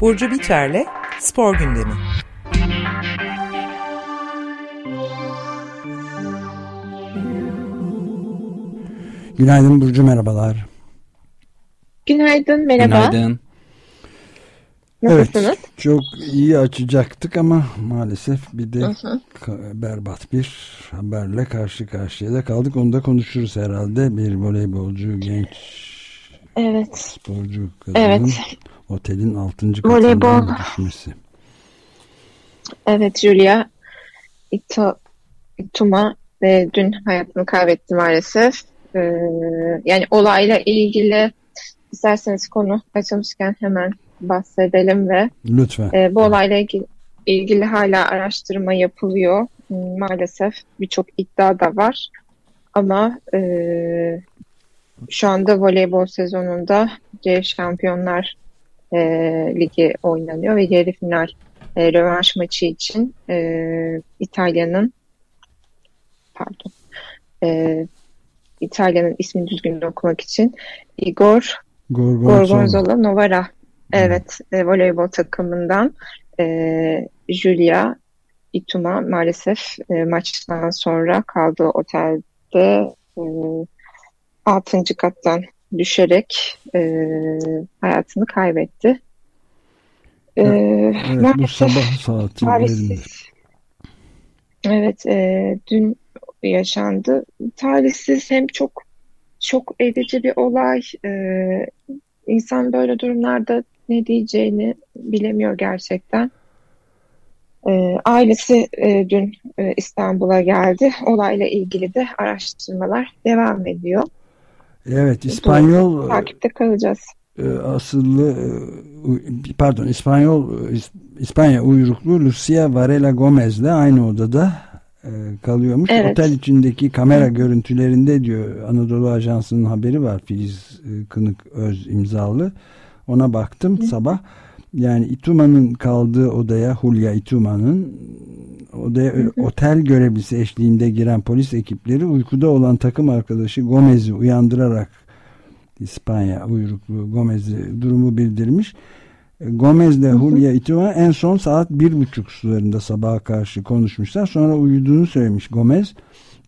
Burcu Biterle Spor Gündemi. Günaydın Burcu merhabalar. Günaydın merhaba. Günaydın. Nasılsınız? Evet çok iyi açacaktık ama maalesef bir de berbat bir haberle karşı karşıya da kaldık. Onu da konuşuruz herhalde. Bir voleybolcu genç evet. sporcu kadının evet. otelin 6. katından düşmesi. Evet Julia Ito, Ituma ve dün hayatını kaybetti maalesef. Ee, yani olayla ilgili isterseniz konu açılmışken hemen bahsedelim ve Lütfen. E, bu olayla ilgili, ilgili hala araştırma yapılıyor. Maalesef birçok iddia da var. Ama e, şu anda voleybol sezonunda C Şampiyonlar e, Ligi oynanıyor ve yarı final e, rövanş maçı için e, İtalya'nın pardon e, İtalya'nın ismini düzgün okumak için Igor Gorgonzola, Novara. Evet, e, voleybol takımından e, Julia Ituma maalesef e, maçtan sonra kaldığı otelde e, 6. kattan düşerek e, hayatını kaybetti. E, evet, bu sabah saati Evet, e, dün yaşandı. Talihsiz hem çok çok edici bir olay. E, insan böyle durumlarda ne diyeceğini bilemiyor gerçekten. E, ailesi e, dün e, İstanbul'a geldi. Olayla ilgili de araştırmalar devam ediyor. Evet, İspanyol Dur, takipte kalacağız. E, asıllı e, pardon İspanyol İspanya uyruklu Lucia Varela Gomez de aynı odada e, kalıyormuş. Evet. Otel içindeki kamera görüntülerinde diyor Anadolu Ajansı'nın haberi var. Filiz Kınık Öz imzalı. Ona baktım Hı. sabah. Yani Ituma'nın kaldığı odaya Hulya Ituma'nın odaya Hı. otel görevlisi eşliğinde giren polis ekipleri uykuda olan takım arkadaşı Gomez'i uyandırarak İspanya uyruklu Gomez'i durumu bildirmiş. Gomez ile Hulya Ituma en son saat bir buçuk sularında sabaha karşı konuşmuşlar. Sonra uyuduğunu söylemiş Gomez.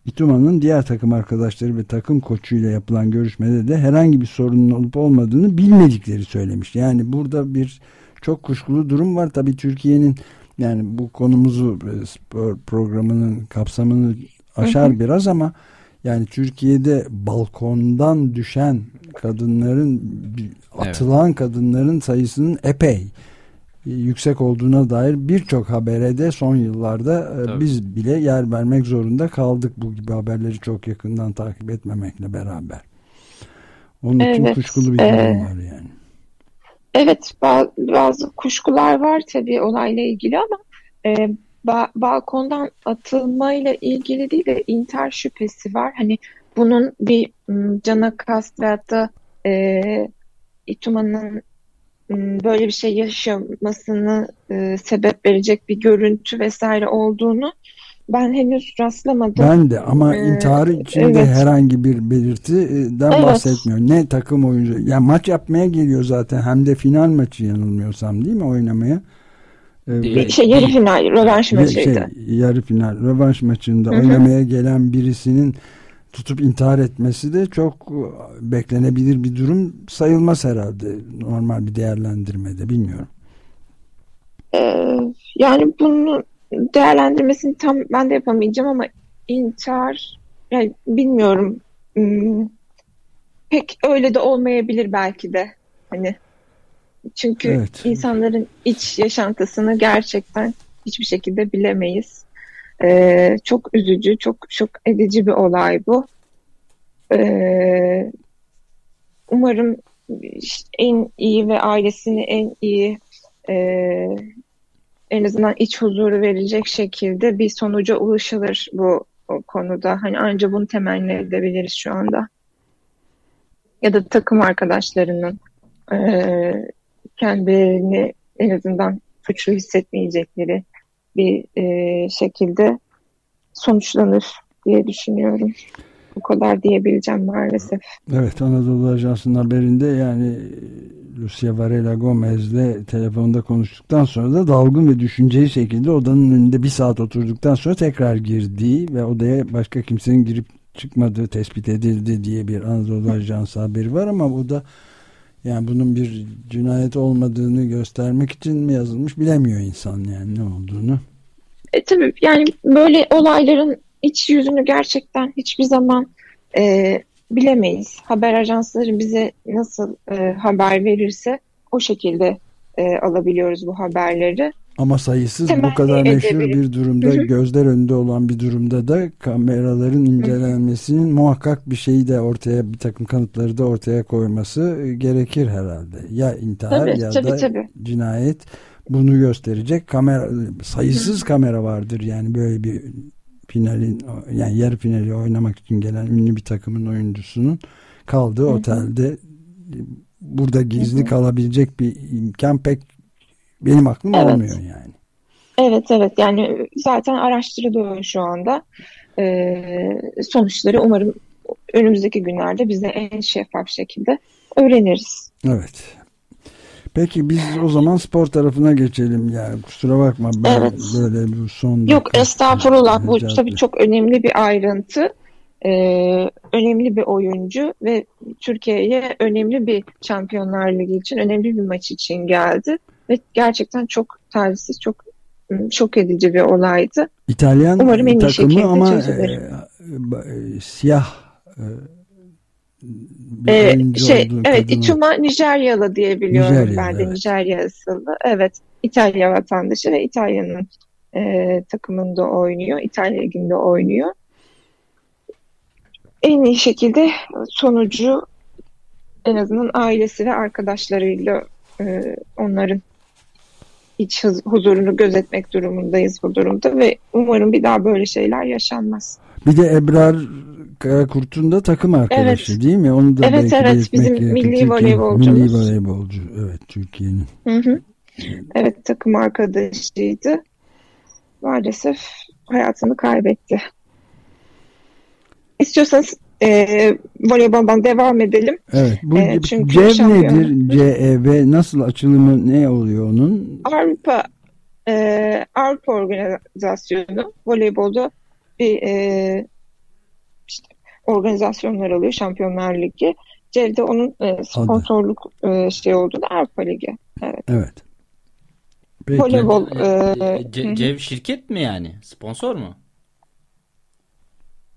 Ituma'nın diğer takım arkadaşları ve takım koçuyla yapılan görüşmede de herhangi bir sorunun olup olmadığını bilmedikleri söylemiş. Yani burada bir çok kuşkulu durum var. Tabii Türkiye'nin yani bu konumuzu e, spor programının kapsamını aşar hı hı. biraz ama yani Türkiye'de balkondan düşen kadınların atılan evet. kadınların sayısının epey yüksek olduğuna dair birçok habere de son yıllarda e, Tabii. biz bile yer vermek zorunda kaldık bu gibi haberleri çok yakından takip etmemekle beraber. Onun evet. için kuşkulu bir durum ee, var yani. Evet bazı kuşkular var tabii olayla ilgili ama e, ba balkondan atılmayla ilgili değil de intihar şüphesi var. Hani bunun bir cana kast veyahut da e, İtuma'nın böyle bir şey yaşamasını e, sebep verecek bir görüntü vesaire olduğunu ben henüz rastlamadım. Ben de ama ee, intiharı içinde evet. herhangi bir belirtiden evet. bahsetmiyor. Ne takım oyuncu. Ya yani maç yapmaya geliyor zaten. Hem de final maçı yanılmıyorsam değil mi oynamaya? Ee, şey yarı final rövanş maçıydı. Şey, yarı final rövanş maçında Hı -hı. oynamaya gelen birisinin tutup intihar etmesi de çok beklenebilir bir durum sayılmaz herhalde normal bir değerlendirmede bilmiyorum. Ee, yani bunu değerlendirmesini tam ben de yapamayacağım ama intihar yani bilmiyorum hmm, pek öyle de olmayabilir belki de hani çünkü evet. insanların iç yaşantısını gerçekten hiçbir şekilde bilemeyiz. Ee, çok üzücü, çok şok edici bir olay bu. Ee, umarım en iyi ve ailesini en iyi e, en azından iç huzuru verecek şekilde bir sonuca ulaşılır bu konuda. Hani ancak bunu temenni edebiliriz şu anda. Ya da takım arkadaşlarının e, kendilerini en azından suçlu hissetmeyecekleri bir e, şekilde sonuçlanır diye düşünüyorum. Bu kadar diyebileceğim maalesef. Evet Anadolu Ajansı'nın haberinde yani Lucia Varela Gomez'le telefonda konuştuktan sonra da dalgın ve düşünceli şekilde odanın önünde bir saat oturduktan sonra tekrar girdiği ve odaya başka kimsenin girip çıkmadığı tespit edildi diye bir Anadolu Ajansı haberi var ama bu da yani bunun bir cinayet olmadığını göstermek için mi yazılmış bilemiyor insan yani ne olduğunu. E, tabii yani böyle olayların iç yüzünü gerçekten hiçbir zaman e, bilemeyiz. Haber ajansları bize nasıl e, haber verirse o şekilde e, alabiliyoruz bu haberleri. Ama sayısız Temenni bu kadar meşhur bir durumda hı hı. gözler önünde olan bir durumda da kameraların incelenmesinin hı hı. muhakkak bir şeyi de ortaya bir takım kanıtları da ortaya koyması gerekir herhalde. Ya intihar tabii, ya tabii, da tabii. cinayet bunu gösterecek kamera sayısız hı. kamera vardır yani böyle bir finalin yani yarı finali oynamak için gelen ünlü bir takımın oyuncusunun kaldığı hı hı. otelde burada gizli hı hı. kalabilecek bir imkan pek benim aklım evet. olmuyor yani. Evet evet yani zaten araştırılıyor şu anda. Ee, sonuçları umarım önümüzdeki günlerde biz de en şeffaf şekilde öğreniriz. Evet. Peki biz o zaman spor tarafına geçelim. Yani kusura bakma ben evet. böyle bir son... Yok estağfurullah bu tabii çok önemli bir ayrıntı. Ee, önemli bir oyuncu ve Türkiye'ye önemli bir Şampiyonlar Ligi için önemli bir maç için geldi. Ve gerçekten çok talihsiz, çok ıı, şok edici bir olaydı. İtalyan Umarım en takımı ama e, e, siyah e, ee, şey evet. Ichuma Nijeryalı diye biliyorum Nijerya, ben de evet. Nijerya asıllı. Evet İtalya vatandaşı ve İtalya'nın e, takımında oynuyor. İtalya liginde oynuyor. En iyi şekilde sonucu en azından ailesi ve arkadaşlarıyla e, onların iç huzurunu gözetmek durumundayız bu durumda ve umarım bir daha böyle şeyler yaşanmaz. Bir de Ebrar Karakurt'un da takım arkadaşı evet. değil mi? Onu da evet evet bizim gerekir. milli Türkiye, voleybolcumuz. Milli voleybolcu evet Türkiye'nin. Evet takım arkadaşıydı. Maalesef hayatını kaybetti. İstiyorsanız e, voleyboldan devam edelim. Evet. Bu e, çünkü CEV şampiyon... nedir? CEV nasıl açılımı ne oluyor onun? Avrupa e, Avrupa Organizasyonu voleybolda bir e, işte, organizasyonlar alıyor Şampiyonlar Ligi. CEV'de onun e, sponsorluk e, şey olduğu da Avrupa Ligi. Evet. Evet. Peki. Voleybol. E, e, CEV şirket mi yani? Sponsor mu?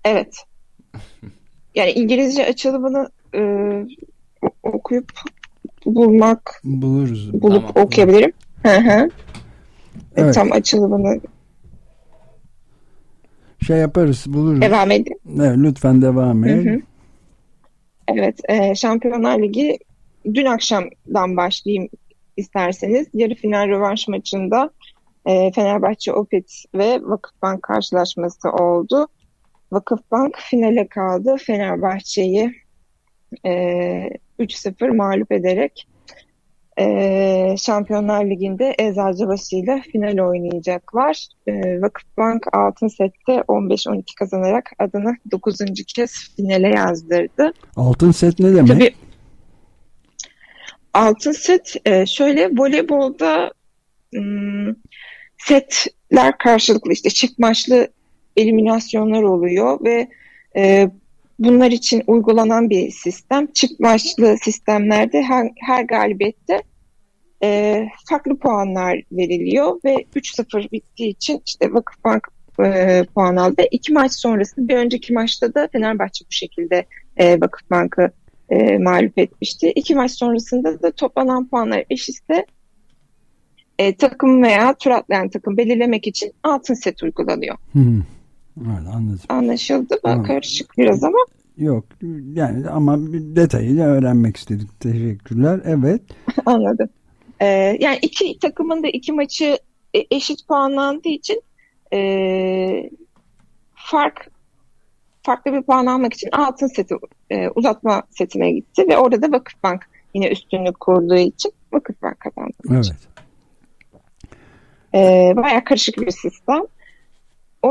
Evet. yani İngilizce açılımını e, okuyup bulmak buluruz. Bulup tamam. okuyabilirim. Hı hı. Evet. Tam açılımını şey yaparız buluruz. Devam edin. Evet, lütfen devam. Hı hı. Evet, e, Şampiyonlar Ligi dün akşamdan başlayayım isterseniz. Yarı final rövanş maçında e, Fenerbahçe Opet ve Vakıfbank karşılaşması oldu. Vakıfbank finale kaldı. Fenerbahçe'yi e, 3-0 mağlup ederek e, Şampiyonlar Ligi'nde Eczacıbaşı ile final oynayacaklar. E, Vakıfbank altın sette 15-12 kazanarak adını 9. kez finale yazdırdı. Altın set ne demek? Tabii, altın set e, şöyle voleybolda ım, setler karşılıklı işte çift maçlı eliminasyonlar oluyor ve e, bunlar için uygulanan bir sistem. Çift maçlı sistemlerde her, her galibiyette e, farklı puanlar veriliyor ve 3-0 bittiği için işte Vakıfbank e, puan aldı. İki maç sonrasında bir önceki maçta da Fenerbahçe bu şekilde e, Vakıfbank'ı e, mağlup etmişti. İki maç sonrasında da toplanan puanlar eşitse e, takım veya tur atlayan takım belirlemek için altın set uygulanıyor. Hmm. Evet, anladım. Anlaşıldı mı? Tamam. Karışık biraz ama. Yok yani ama bir detayıyla öğrenmek istedik. Teşekkürler. Evet. Anladım. Ee, yani iki takımın da iki maçı e, eşit puanlandığı için e, fark farklı bir puan almak için altın seti e, uzatma setine gitti ve orada da Vakıfbank yine üstünlük kurduğu için Vakıfbank kazandı. Evet. E, bayağı karışık bir sistem. O,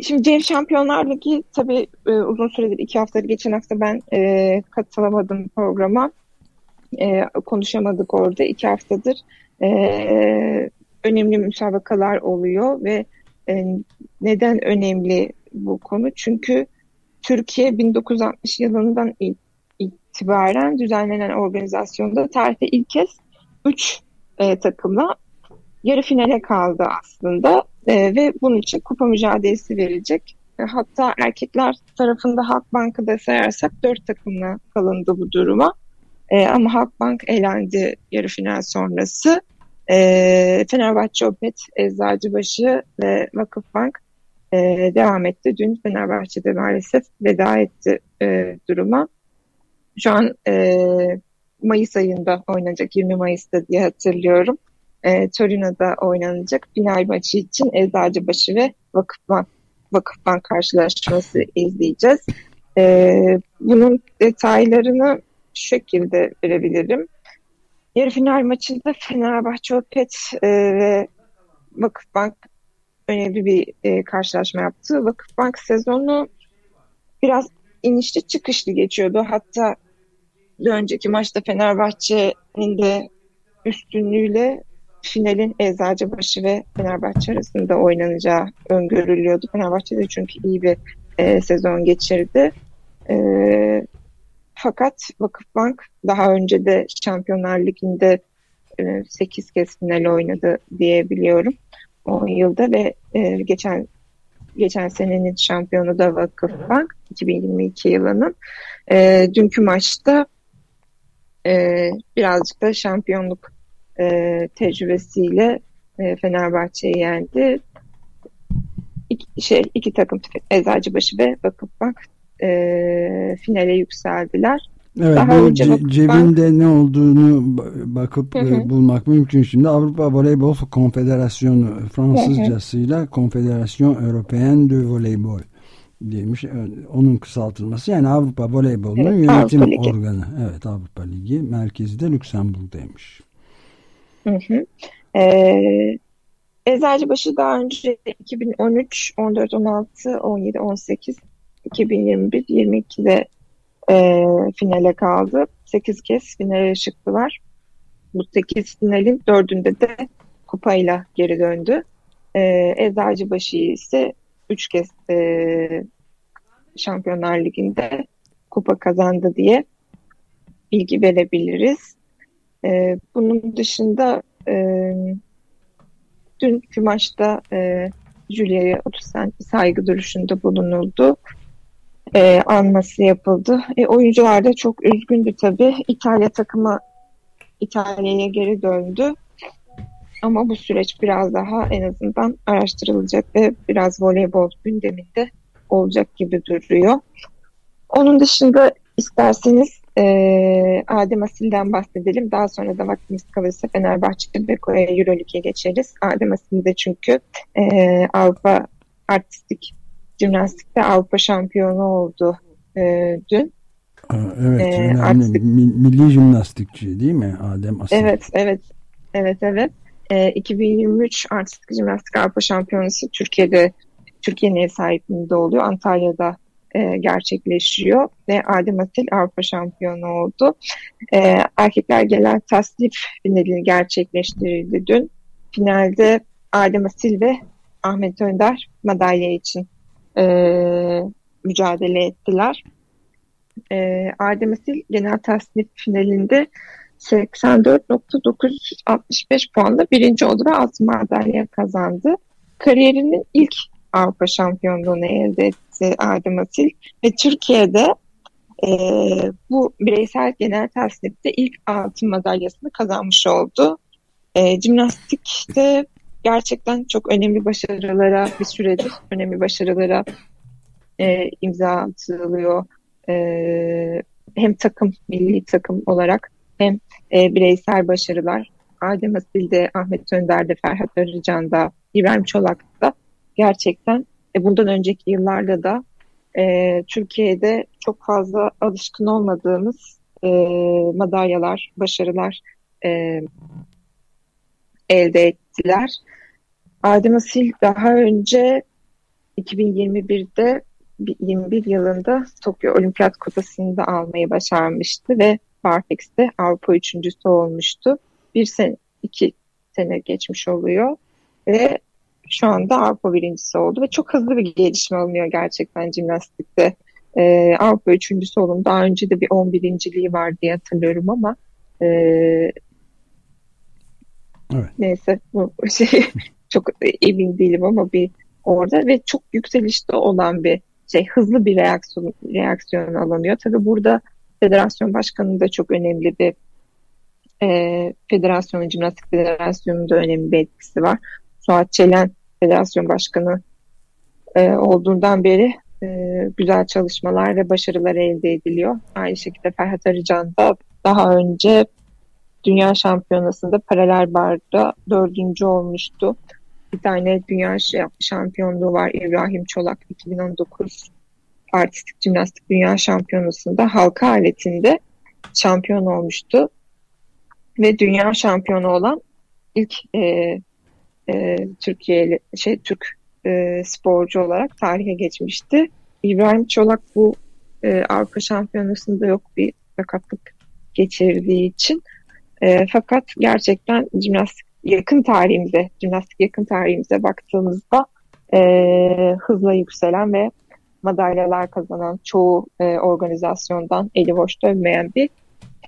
Şimdi Cev Şampiyonlar Ligi tabii e, uzun süredir iki haftadır geçen hafta ben e, katılamadım programa. E, konuşamadık orada iki haftadır. E, önemli müsabakalar oluyor ve e, neden önemli bu konu? Çünkü Türkiye 1960 yılından itibaren düzenlenen organizasyonda tarihte ilk kez 3 e, takımla yarı finale kaldı aslında e, ve bunun için kupa mücadelesi verecek. E, hatta erkekler tarafında Halkbank'ı sayarsak 4 takımla kalındı bu duruma. E, ama Halkbank elendi yarı final sonrası. E, Fenerbahçe Opet, Eczacıbaşı ve Vakıfbank e, devam etti. Dün Fenerbahçe'de maalesef veda etti e, duruma. Şu an e, Mayıs ayında oynanacak 20 Mayıs'ta diye hatırlıyorum. E, Torino'da oynanacak final maçı için Eczacıbaşı ve Vakıfbank, Vakıfbank karşılaşması izleyeceğiz. E, bunun detaylarını şu şekilde verebilirim. Yarı final maçında Fenerbahçe Opet e, ve Vakıfbank önemli bir e, karşılaşma yaptı. Vakıfbank sezonu biraz inişli çıkışlı geçiyordu. Hatta önceki maçta Fenerbahçe'nin de üstünlüğüyle finalin Eczacıbaşı ve Fenerbahçe arasında oynanacağı öngörülüyordu. Fenerbahçe de çünkü iyi bir e, sezon geçirdi. E, fakat Vakıfbank daha önce de Şampiyonlar Ligi'nde e, 8 kez final oynadı diyebiliyorum. 10 yılda ve e, geçen geçen senenin şampiyonu da Vakıfbank 2022 yılının. E, dünkü maçta e, birazcık da şampiyonluk e, tecrübesiyle e, Fenerbahçe'yi yendi. İki, şey, iki takım Eczacıbaşı ve Vakıfbank e, finale yükseldiler. Evet Daha bu önce ce- cebinde ne olduğunu bakıp hı hı. E, bulmak mümkün. Şimdi Avrupa Voleybol Konfederasyonu Fransızcasıyla Konfederasyon Européenne de Voleybol demiş. Onun kısaltılması yani Avrupa Voleybol'un evet, yönetim Avrupa organı. Evet Avrupa Ligi merkezi de Lüksemburg'daymış. Hı hı. Ee, Eczacıbaşı daha önce 2013, 14, 16, 17, 18, 2021, 22'de e, finale kaldı. 8 kez finale çıktılar. Bu 8 finalin dördünde de kupayla geri döndü. E, Eczacıbaşı ise 3 kez e, Şampiyonlar Ligi'nde kupa kazandı diye bilgi verebiliriz. E, bunun dışında e, dünkü maçta e, Julia'ya 30 saygı duruşunda bulunuldu e, anması yapıldı. E, oyuncular da çok üzgündü tabii. İtalya takımı İtalya'ya geri döndü. Ama bu süreç biraz daha en azından araştırılacak ve biraz voleybol gündeminde olacak gibi duruyor. Onun dışında isterseniz e, Adem Asil'den bahsedelim. Daha sonra da vaktimiz kalırsa Fenerbahçe ve Euroleague'e geçeriz. Adem Asil de çünkü e, Avrupa Artistik jimnastikte Avrupa şampiyonu oldu e, dün. Evet, ee, önemli. Artık, milli jimnastikçi değil mi Adem Asıl? Evet, evet. Evet, evet. E, 2023 Artistik Jimnastik Avrupa Şampiyonası Türkiye'de Türkiye'nin ev sahipliğinde oluyor. Antalya'da e, gerçekleşiyor ve Adem Asil Avrupa şampiyonu oldu. E, erkekler gelen tasnif finalini gerçekleştirildi dün. Finalde Adem Asil ve Ahmet Önder madalya için e, mücadele ettiler. E, Adem Asil genel tasnif finalinde 84.965 puanla birinci oldu ve altın madalya kazandı. Kariyerinin ilk Avrupa şampiyonluğunu elde etti Adem Asil ve Türkiye'de e, bu bireysel genel tasnifte ilk altın madalyasını kazanmış oldu. E, jimnastikte gerçekten çok önemli başarılara bir süredir önemli başarılara e, imza atılıyor. E, hem takım, milli takım olarak hem e, bireysel başarılar. Adem Asil'de, Ahmet Önder'de, Ferhat Arıcan'da, İbrahim Çolak'ta gerçekten e, bundan önceki yıllarda da e, Türkiye'de çok fazla alışkın olmadığımız e, madalyalar, başarılar e, elde ettiler. Adem Asil daha önce 2021'de 21 yılında Tokyo Olimpiyat Kupası'nı da almayı başarmıştı ve Barfix'te Avrupa üçüncüsü olmuştu. Bir sene, iki sene geçmiş oluyor ve şu anda Avrupa birincisi oldu ve çok hızlı bir gelişme alınıyor gerçekten jimnastikte. Ee, Avrupa üçüncüsü olun. Daha önce de bir 11.liği var diye hatırlıyorum ama e, evet. neyse bu şey çok emin değilim ama bir orada ve çok yükselişte olan bir şey hızlı bir reaksiyon reaksiyon alınıyor. Tabii burada federasyon başkanının da çok önemli bir e, federasyonun jimnastik federasyonunun da önemli bir etkisi var. Suat Çelen federasyon başkanı e, olduğundan beri e, güzel çalışmalar ve başarılar elde ediliyor. Aynı şekilde Ferhat Arıcan da daha önce Dünya Şampiyonası'nda paralel barda dördüncü olmuştu. Bir tane dünya şampiyonluğu var İbrahim Çolak 2019 artistik jimnastik dünya şampiyonasında halka aletinde şampiyon olmuştu. Ve dünya şampiyonu olan ilk e, e, Türkiye şey Türk e, sporcu olarak tarihe geçmişti. İbrahim Çolak bu e, Avrupa Şampiyonası'nda yok bir sakatlık geçirdiği için. E, fakat gerçekten jimnastik yakın tarihimize, jimnastik yakın tarihimize baktığımızda e, hızla yükselen ve madalyalar kazanan çoğu e, organizasyondan eli boş dönmeyen bir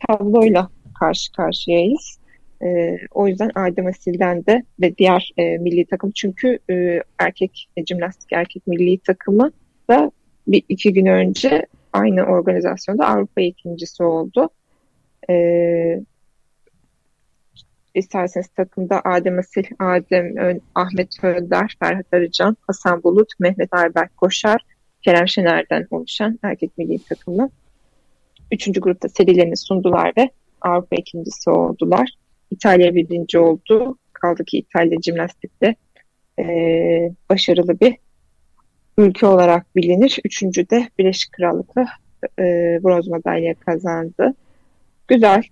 tabloyla karşı karşıyayız. E, o yüzden Adem Asil'den de ve diğer e, milli takım çünkü e, erkek e, jimnastik erkek milli takımı da bir iki gün önce aynı organizasyonda Avrupa ikincisi oldu. E, isterseniz takımda Adem Asil, Adem Ön, Ahmet Önder, Ferhat Arıcan, Hasan Bulut, Mehmet Ayberk Koşar, Kerem Şener'den oluşan erkek milli takımı. Üçüncü grupta serilerini sundular ve Avrupa ikincisi oldular. İtalya birinci oldu. Kaldı ki İtalya jimnastikte e, başarılı bir ülke olarak bilinir. Üçüncü de Birleşik Krallık'la e, bronz madalya kazandı. Güzel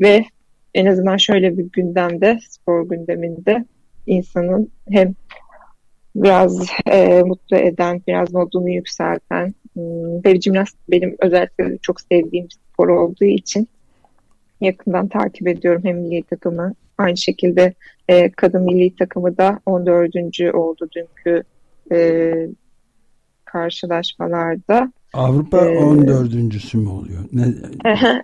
ve en azından şöyle bir gündemde, spor gündeminde insanın hem biraz e, mutlu eden, biraz modunu yükselten hmm, ve jimnastik benim özellikle çok sevdiğim spor olduğu için yakından takip ediyorum hem milli takımı. Aynı şekilde e, kadın milli takımı da 14. oldu dünkü e, karşılaşmalarda. Avrupa ee, 14. mü oluyor? Ne?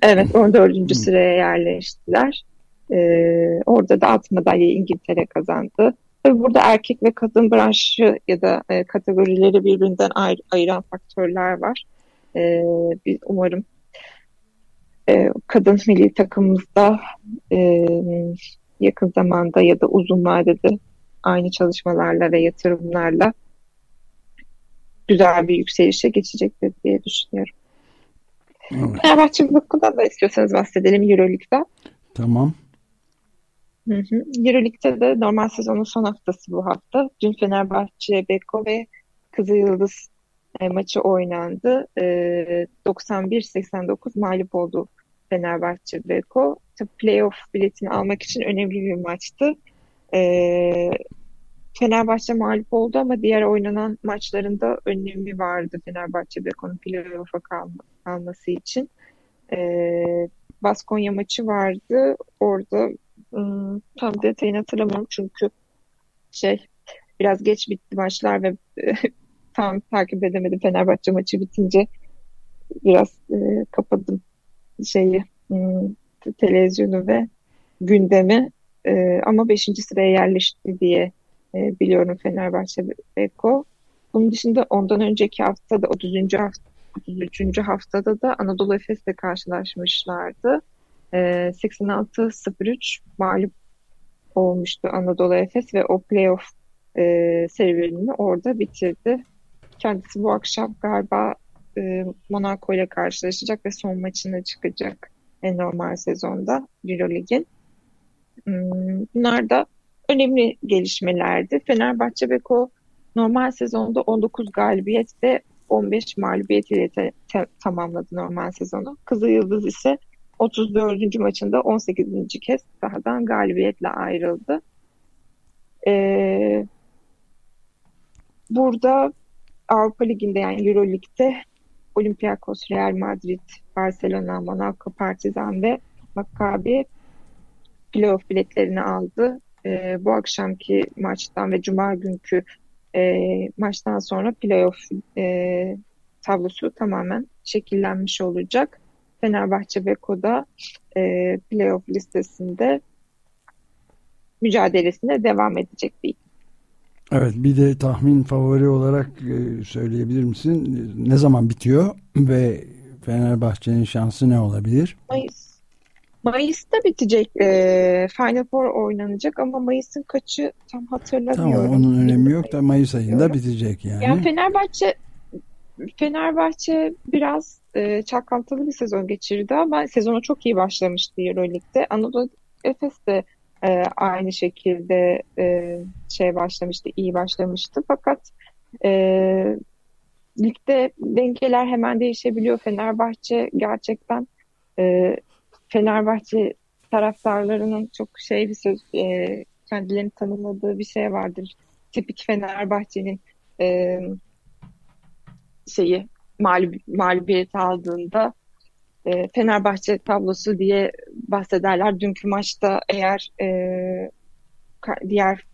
evet 14. sıraya yerleştiler. Ee, orada da alt madalyayı İngiltere kazandı. Tabii burada erkek ve kadın branşı ya da e, kategorileri birbirinden ayr ayıran faktörler var. E, biz umarım e, kadın milli takımımızda e, yakın zamanda ya da uzun vadede aynı çalışmalarla ve yatırımlarla güzel bir yükselişe geçecektir diye düşünüyorum. Evet. Fenerbahçe hakkında da istiyorsanız bahsedelim Euroleague'da. Tamam. Hı hı. Euroleague'de de normal sezonun son haftası bu hafta. Dün Fenerbahçe, Beko ve Kızılyıldız e, maçı oynandı. E, 91-89 mağlup oldu Fenerbahçe Beko. Playoff biletini almak için önemli bir maçtı. E, Fenerbahçe mağlup oldu ama diğer oynanan maçlarında önemi vardı Fenerbahçe Beko'nun playoff'a kalma, kalması için. E, Baskonya maçı vardı. Orada ım, tam detayını hatırlamıyorum çünkü şey biraz geç bitti maçlar ve tam takip edemedim Fenerbahçe maçı bitince biraz e, kapadım şeyi ım, televizyonu ve gündemi e, ama 5. sıraya yerleşti diye e, biliyorum Fenerbahçe Beko. Bunun dışında ondan önceki haftada 30. hafta 33. haftada da Anadolu Efes'le karşılaşmışlardı. E, 86-03 mağlup olmuştu Anadolu Efes ve o playoff e, serüvenini orada bitirdi. Kendisi bu akşam galiba e, Monaco ile karşılaşacak ve son maçına çıkacak en normal sezonda Eurolig'in. Hmm, bunlar da önemli gelişmelerdi. Fenerbahçe Beko normal sezonda 19 galibiyet ve 15 mağlubiyet ile te- te- tamamladı normal sezonu. Kızıl Yıldız ise 34. maçında 18. kez sahadan galibiyetle ayrıldı. Ee, burada Avrupa Ligi'nde yani Euro Lig'de Olympiakos, Real Madrid, Barcelona, Monaco, Partizan ve Maccabi playoff biletlerini aldı. E, bu akşamki maçtan ve cuma günkü e, maçtan sonra playoff e, tablosu tamamen şekillenmiş olacak. Fenerbahçe Beko'da e, playoff listesinde mücadelesine devam edecek bir Evet bir de tahmin favori olarak e, söyleyebilir misin? Ne zaman bitiyor ve Fenerbahçe'nin şansı ne olabilir? Mayıs. Mayıs'ta bitecek. E, Final Four oynanacak ama Mayıs'ın kaçı tam hatırlamıyorum. Tamam onun önemi yok da Mayıs ayında bitecek yani. Yani Fenerbahçe Fenerbahçe biraz e, çalkantılı bir sezon geçirdi ama sezona çok iyi başlamıştı Euroleague'de. Anadolu Efes de e, aynı şekilde e, şey başlamıştı, iyi başlamıştı. Fakat e, ligde dengeler hemen değişebiliyor. Fenerbahçe gerçekten e, Fenerbahçe taraftarlarının çok şey bir söz e, kendilerini tanımladığı bir şey vardır. Tipik Fenerbahçe'nin e, şeyi mağlub mağlubiyet aldığında e, Fenerbahçe tablosu diye bahsederler. Dünkü maçta eğer e, diğer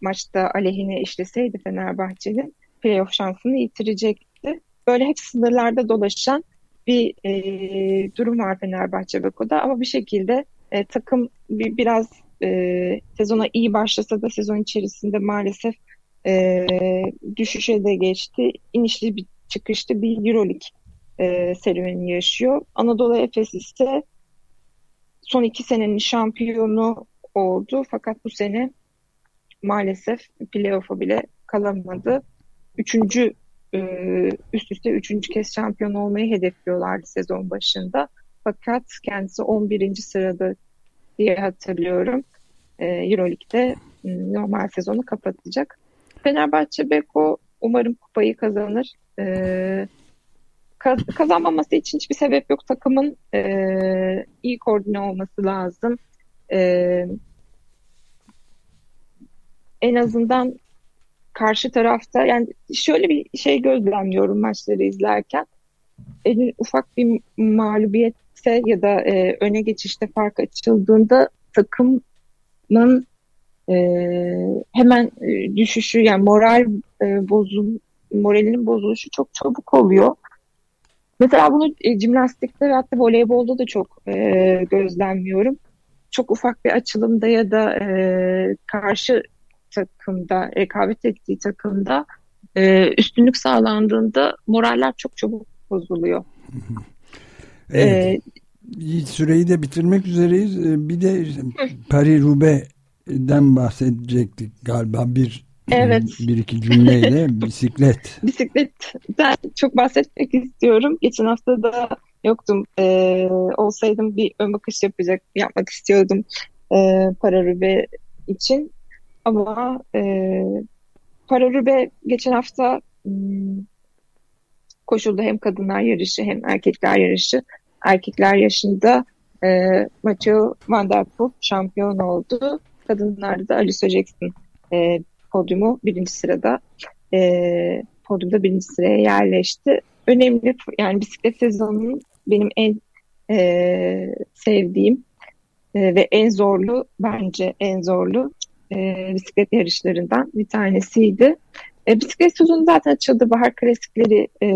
maçta aleyhine işleseydi Fenerbahçe'nin playoff şansını yitirecekti. Böyle hep sınırlarda dolaşan bir e, durum var Fenerbahçe Beko'da ama bir şekilde e, takım bir, biraz e, sezona iyi başlasa da sezon içerisinde maalesef e, düşüşe de geçti. İnişli bir çıkışlı bir Euroleague e, serüveni yaşıyor. Anadolu Efes ise son iki senenin şampiyonu oldu. Fakat bu sene maalesef playoff'a bile kalamadı. Üçüncü e, üst üste üçüncü kez şampiyon olmayı hedefliyorlardı sezon başında. Fakat kendisi 11. sırada diye hatırlıyorum. E, Euroleague'de normal sezonu kapatacak. Fenerbahçe Beko umarım kupayı kazanır. E, kaz kazanmaması için hiçbir sebep yok. Takımın e, iyi koordine olması lazım. E, en azından karşı tarafta yani şöyle bir şey gözlemliyorum maçları izlerken. En ufak bir mağlubiyette ya da e, öne geçişte fark açıldığında takımın e, hemen e, düşüşü yani moral e, bozul moralinin bozuluşu çok çabuk oluyor. Mesela bunu e, jimnastikte ve hatta voleybolda da çok e, gözlemliyorum. Çok ufak bir açılımda ya da e, karşı takımda, rekabet ettiği takımda e, üstünlük sağlandığında moraller çok çabuk bozuluyor. Evet. Ee, Süreyi de bitirmek üzereyiz. E, bir de Paris Roubaix'den bahsedecektik galiba bir Evet. Bir iki cümleyle bisiklet. Bisikletten çok bahsetmek istiyorum. Geçen hafta da yoktum. Ee, olsaydım bir ön bakış yapacak, yapmak istiyordum e, Pararübe için. Ama e, Pararübe geçen hafta koşulda hem kadınlar yarışı hem erkekler yarışı. Erkekler yaşında e, Mathieu Van Der Poel şampiyon oldu. Kadınlarda da Alice Jackson e, podyumu birinci sırada e, podyumda birinci sıraya yerleşti. Önemli yani bisiklet sezonunun benim en e, sevdiğim e, ve en zorlu bence en zorlu e, bisiklet yarışlarından bir tanesiydi. E, bisiklet sezonu zaten açıldı. Bahar klasikleri e,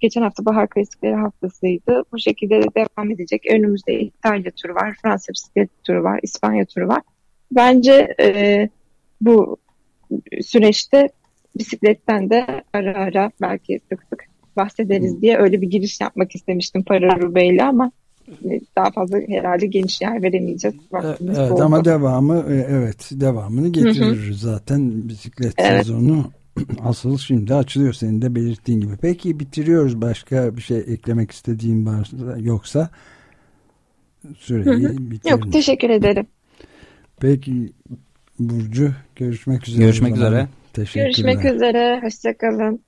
geçen hafta bahar klasikleri haftasıydı. Bu şekilde de devam edecek. Önümüzde İtalya turu var, Fransa bisiklet turu var, İspanya turu var. Bence e, bu süreçte bisikletten de ara ara belki sık sık bahsederiz diye öyle bir giriş yapmak istemiştim Pararu Bey'le ama daha fazla herhalde geniş yer veremeyeceğiz. Vaktimiz evet oldu. ama devamı e, evet devamını getiririz zaten bisiklet evet. sezonu asıl şimdi açılıyor senin de belirttiğin gibi. Peki bitiriyoruz başka bir şey eklemek istediğin varsa yoksa süreyi bitirelim. Yok teşekkür ederim. Peki Burcu görüşmek üzere. Görüşmek üzere. Teşekkürler. Görüşmek üzere. Hoşçakalın.